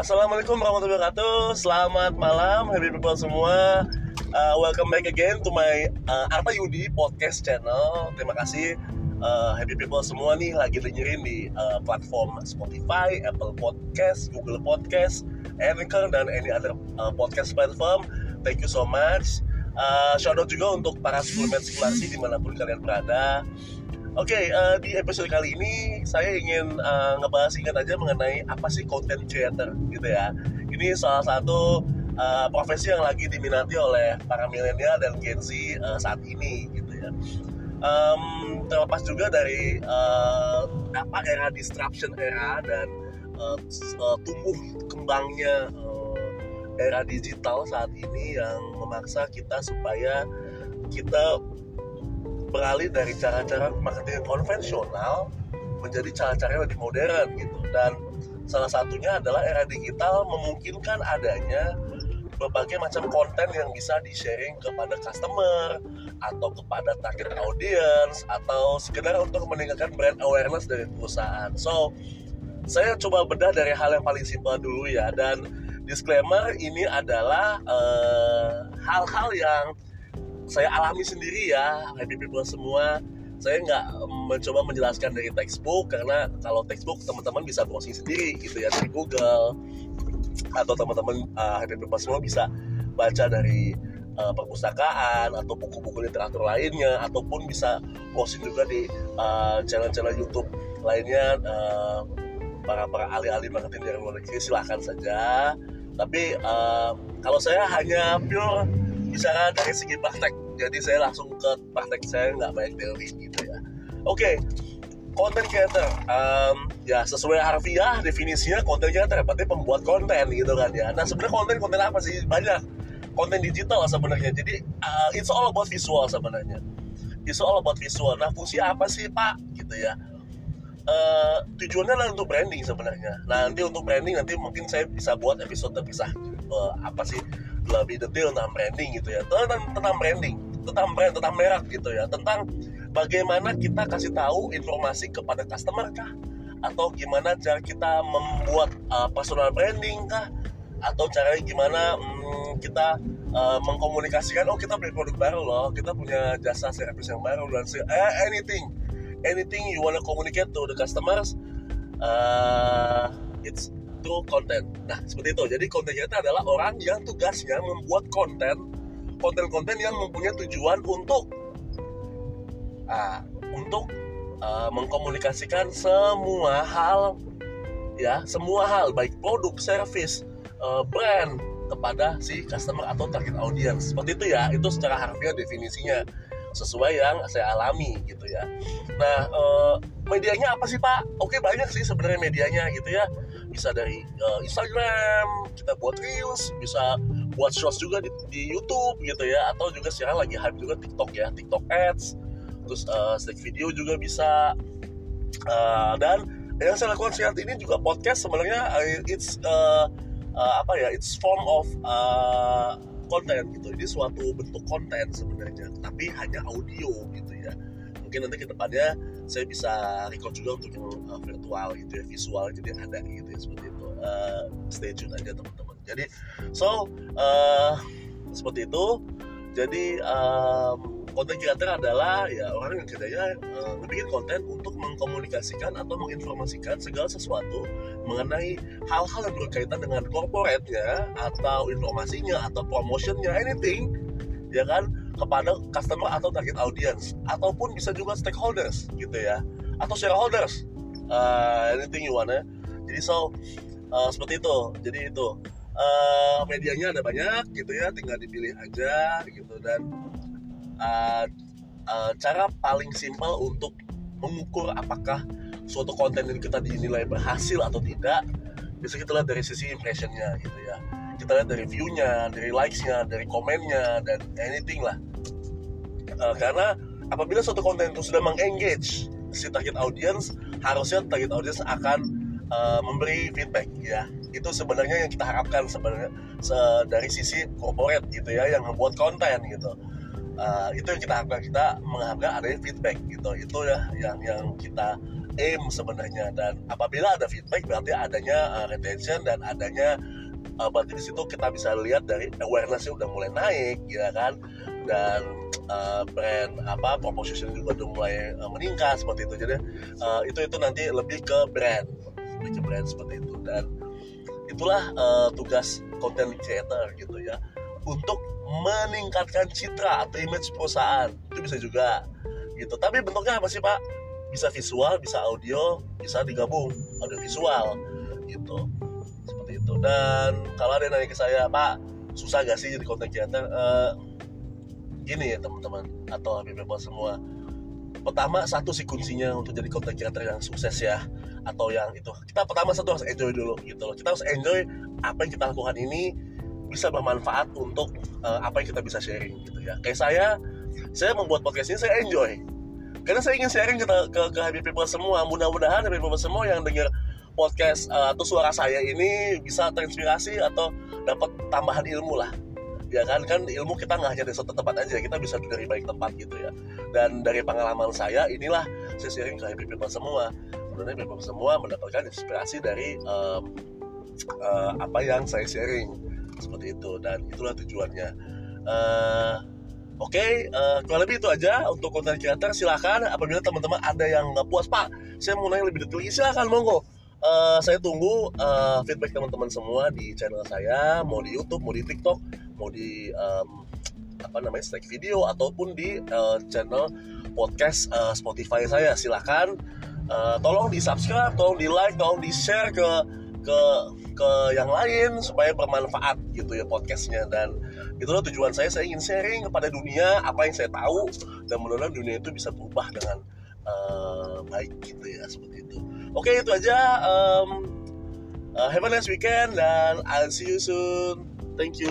Assalamualaikum warahmatullahi wabarakatuh. Selamat malam, happy people semua. Uh, welcome back again to my uh, Arta Yudi podcast channel. Terima kasih uh, happy people semua nih lagi dengerin di uh, platform Spotify, Apple Podcast, Google Podcast, Anchor dan any other uh, podcast platform. Thank you so much. Uh, shout out juga untuk para suplemen simulasi di mana pun kalian berada. Oke, okay, uh, di episode kali ini saya ingin uh, ngebahas singkat aja mengenai apa sih content creator gitu ya. Ini salah satu uh, profesi yang lagi diminati oleh para milenial dan Gen Z uh, saat ini gitu ya. Um, terlepas juga dari uh, apa era disruption era dan uh, uh, tumbuh kembangnya uh, era digital saat ini yang memaksa kita supaya kita beralih dari cara-cara marketing konvensional menjadi cara-cara yang lebih modern gitu dan salah satunya adalah era digital memungkinkan adanya berbagai macam konten yang bisa di-sharing kepada customer atau kepada target audience atau sekedar untuk meningkatkan brand awareness dari perusahaan. So, saya coba bedah dari hal yang paling simpel dulu ya dan disclaimer ini adalah eh, hal-hal uh, yang saya alami sendiri ya happy people semua. Saya nggak mencoba menjelaskan dari textbook karena kalau textbook teman-teman bisa browsing sendiri gitu ya dari Google. Atau teman-teman uh, happy people semua bisa baca dari uh, perpustakaan atau buku-buku literatur lainnya ataupun bisa browsing juga di uh, channel-channel YouTube lainnya. Uh, para para ahli-ahli marketing dari luar negeri silahkan saja. Tapi uh, kalau saya hanya pure bicara dari segi praktek jadi saya langsung ke praktek saya nggak banyak teori gitu ya. Oke okay. content creator. Um, ya sesuai harfiah definisinya content creator berarti pembuat konten gitu kan ya. Nah sebenarnya konten konten apa sih? Banyak. Konten digital sebenarnya. Jadi uh, it's all about visual sebenarnya. It's all about visual. Nah fungsi apa sih pak? Gitu ya. Uh, tujuannya adalah untuk branding sebenarnya. Nah, nanti untuk branding nanti mungkin saya bisa buat episode terpisah uh, apa sih lebih detail tentang branding gitu ya. Tentang, tentang branding tentang brand tentang merek gitu ya tentang bagaimana kita kasih tahu informasi kepada customer kah atau gimana cara kita membuat uh, personal branding kah atau caranya gimana hmm, kita uh, mengkomunikasikan oh kita punya produk baru loh kita punya jasa servis yang baru dan eh, anything anything you wanna communicate to the customers uh, it's through content. Nah, seperti itu. Jadi konten kita adalah orang yang tugasnya membuat konten, konten-konten yang mempunyai tujuan untuk uh, untuk uh, mengkomunikasikan semua hal ya, semua hal baik produk, service, uh, brand kepada si customer atau target audience. Seperti itu ya. Itu secara harfiah definisinya sesuai yang saya alami gitu ya. Nah, uh, medianya apa sih Pak? Oke banyak sih sebenarnya medianya gitu ya bisa dari uh, Instagram kita buat reels bisa buat shorts juga di, di YouTube gitu ya. Atau juga sekarang lagi hype juga TikTok ya TikTok ads. Terus uh, stick video juga bisa. Uh, dan yang saya lakukan saat ini juga podcast sebenarnya uh, it's uh, uh, apa ya it's form of uh, konten gitu. Ini suatu bentuk konten sebenarnya tapi hanya audio gitu ya. Mungkin nanti ke depannya saya bisa record juga untuk yang virtual gitu ya visual jadi ada gitu ya seperti itu. Uh, stay tune aja teman-teman jadi so uh, seperti itu. Jadi um, konten creator adalah ya orang yang kerjanya uh, bikin konten untuk mengkomunikasikan atau menginformasikan segala sesuatu mengenai hal-hal yang berkaitan dengan corporate ya atau informasinya atau promotionnya anything ya kan kepada customer atau target audience ataupun bisa juga stakeholders gitu ya atau shareholders. Uh, anything you wanna. Jadi so uh, seperti itu. Jadi itu uh, medianya ada banyak gitu ya tinggal dipilih aja gitu. Dan uh, uh, cara paling simpel untuk mengukur apakah suatu konten yang kita dinilai berhasil atau tidak bisa kita lihat dari sisi impressionnya gitu ya. Kita lihat dari view-nya, dari likes-nya, dari komennya, dan anything lah. Uh, karena apabila suatu konten itu sudah mengengage si target audience harusnya target audience akan uh, memberi feedback ya itu sebenarnya yang kita harapkan sebenarnya se dari sisi corporate gitu ya yang membuat konten gitu. Uh, itu yang kita harapkan. Kita mengharapkan adanya feedback gitu. Itu ya yang yang kita aim sebenarnya. Dan apabila ada feedback berarti adanya uh, retention dan adanya uh, berarti di situ kita bisa lihat dari awarenessnya udah mulai naik ya kan? Dan uh, brand apa proposition juga udah mulai uh, meningkat seperti itu. Jadi uh, itu itu nanti lebih ke brand. Lebih ke brand seperti itu. Dan itulah uh, tugas content creator gitu ya. Untuk meningkatkan citra atau image perusahaan. Itu bisa juga gitu. Tapi bentuknya apa sih pak? Bisa visual bisa audio bisa digabung. Audio visual gitu. Seperti itu. Dan kalau ada yang nanya ke saya pak susah gak sih jadi content creator? Uh, gini ya teman-teman atau habib semua pertama satu sih kuncinya untuk jadi content creator yang sukses ya atau yang itu. Kita pertama satu harus enjoy dulu gitu loh. Kita harus enjoy apa yang kita lakukan ini bisa bermanfaat untuk uh, apa yang kita bisa sharing gitu ya. Kayak saya saya membuat podcast ini saya enjoy. Karena saya ingin sharing ke ke, ke happy people semua. Mudah-mudahan happy people semua yang dengar podcast uh, atau suara saya ini bisa terinspirasi atau dapat tambahan ilmu lah ya kan kan ilmu kita nggak hanya dari satu tempat aja kita bisa dari baik tempat gitu ya dan dari pengalaman saya inilah saya sharing ke happy semua mudah-mudahan happy semua mendapatkan inspirasi dari um, uh, apa yang saya sharing seperti itu dan itulah tujuannya uh, Oke, okay, uh, kurang lebih itu aja untuk konten creator. Silahkan apabila teman-teman ada yang nggak puas, Pak, saya mau nanya lebih detail. Silahkan, monggo. Uh, saya tunggu uh, feedback teman-teman semua di channel saya, mau di YouTube, mau di TikTok, mau di um, apa namanya strike video ataupun di uh, channel podcast uh, Spotify saya. Silahkan, uh, tolong di subscribe, tolong di like, tolong di share ke ke ke yang lain supaya bermanfaat gitu ya podcastnya. Dan itulah tujuan saya. Saya ingin sharing kepada dunia apa yang saya tahu dan mudah-mudahan dunia itu bisa berubah dengan uh, baik gitu ya seperti itu. Oke itu aja um, uh, have a nice weekend dan I'll see you soon. Thank you